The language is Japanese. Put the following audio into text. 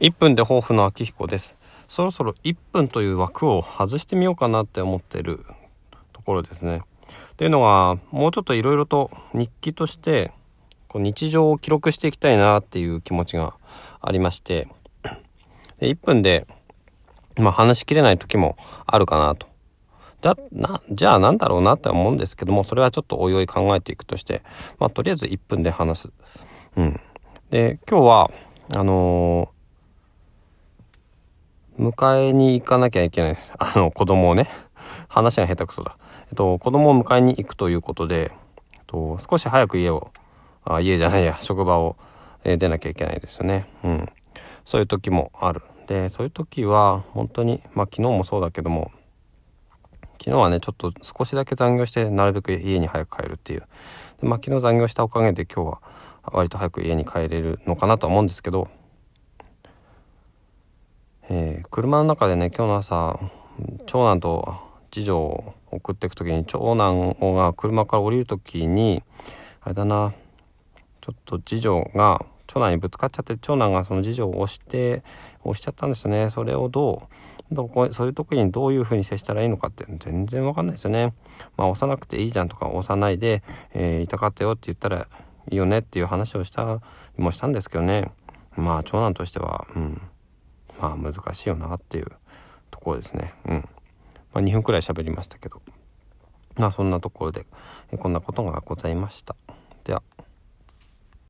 1分で抱負の秋彦です。そろそろ1分という枠を外してみようかなって思ってるところですね。っていうのはもうちょっといろいろと日記としてこう日常を記録していきたいなっていう気持ちがありましてで1分で、まあ、話しきれない時もあるかなと。だなじゃあ何だろうなって思うんですけどもそれはちょっとおいおい考えていくとしてまあとりあえず1分で話す。うん。で今日はあの、迎えに行かなきゃいけないです。あの、子供をね。話が下手くそだ。えっと、子供を迎えに行くということで、えっと、少し早く家を、あ家じゃないや、職場を、えー、出なきゃいけないですよね。うん。そういう時もある。で、そういう時は、本当に、まあ昨日もそうだけども、昨日はね、ちょっと少しだけ残業して、なるべく家に早く帰るっていう。でまあ昨日残業したおかげで今日は、割と早く家に帰れるのかなとは思うんですけど、えー、車の中でね今日の朝長男と次女を送っていく時に長男が車から降りる時にあれだなちょっと次女が長男にぶつかっちゃって長男がその次女を押して押しちゃったんですよね。それをどうどこそういう時にどういうふうに接したらいいのかって全然わかんないですよね。まあ押さなくていいじゃんとか押さないで、えー、痛かったよって言ったらいいよねっていう話をしたもしたんですけどね。まあ長男としてはうん。まあ難しいよなっていうところですね。うん。まあ2分くらい喋りましたけど。まあそんなところでこんなことがございました。では。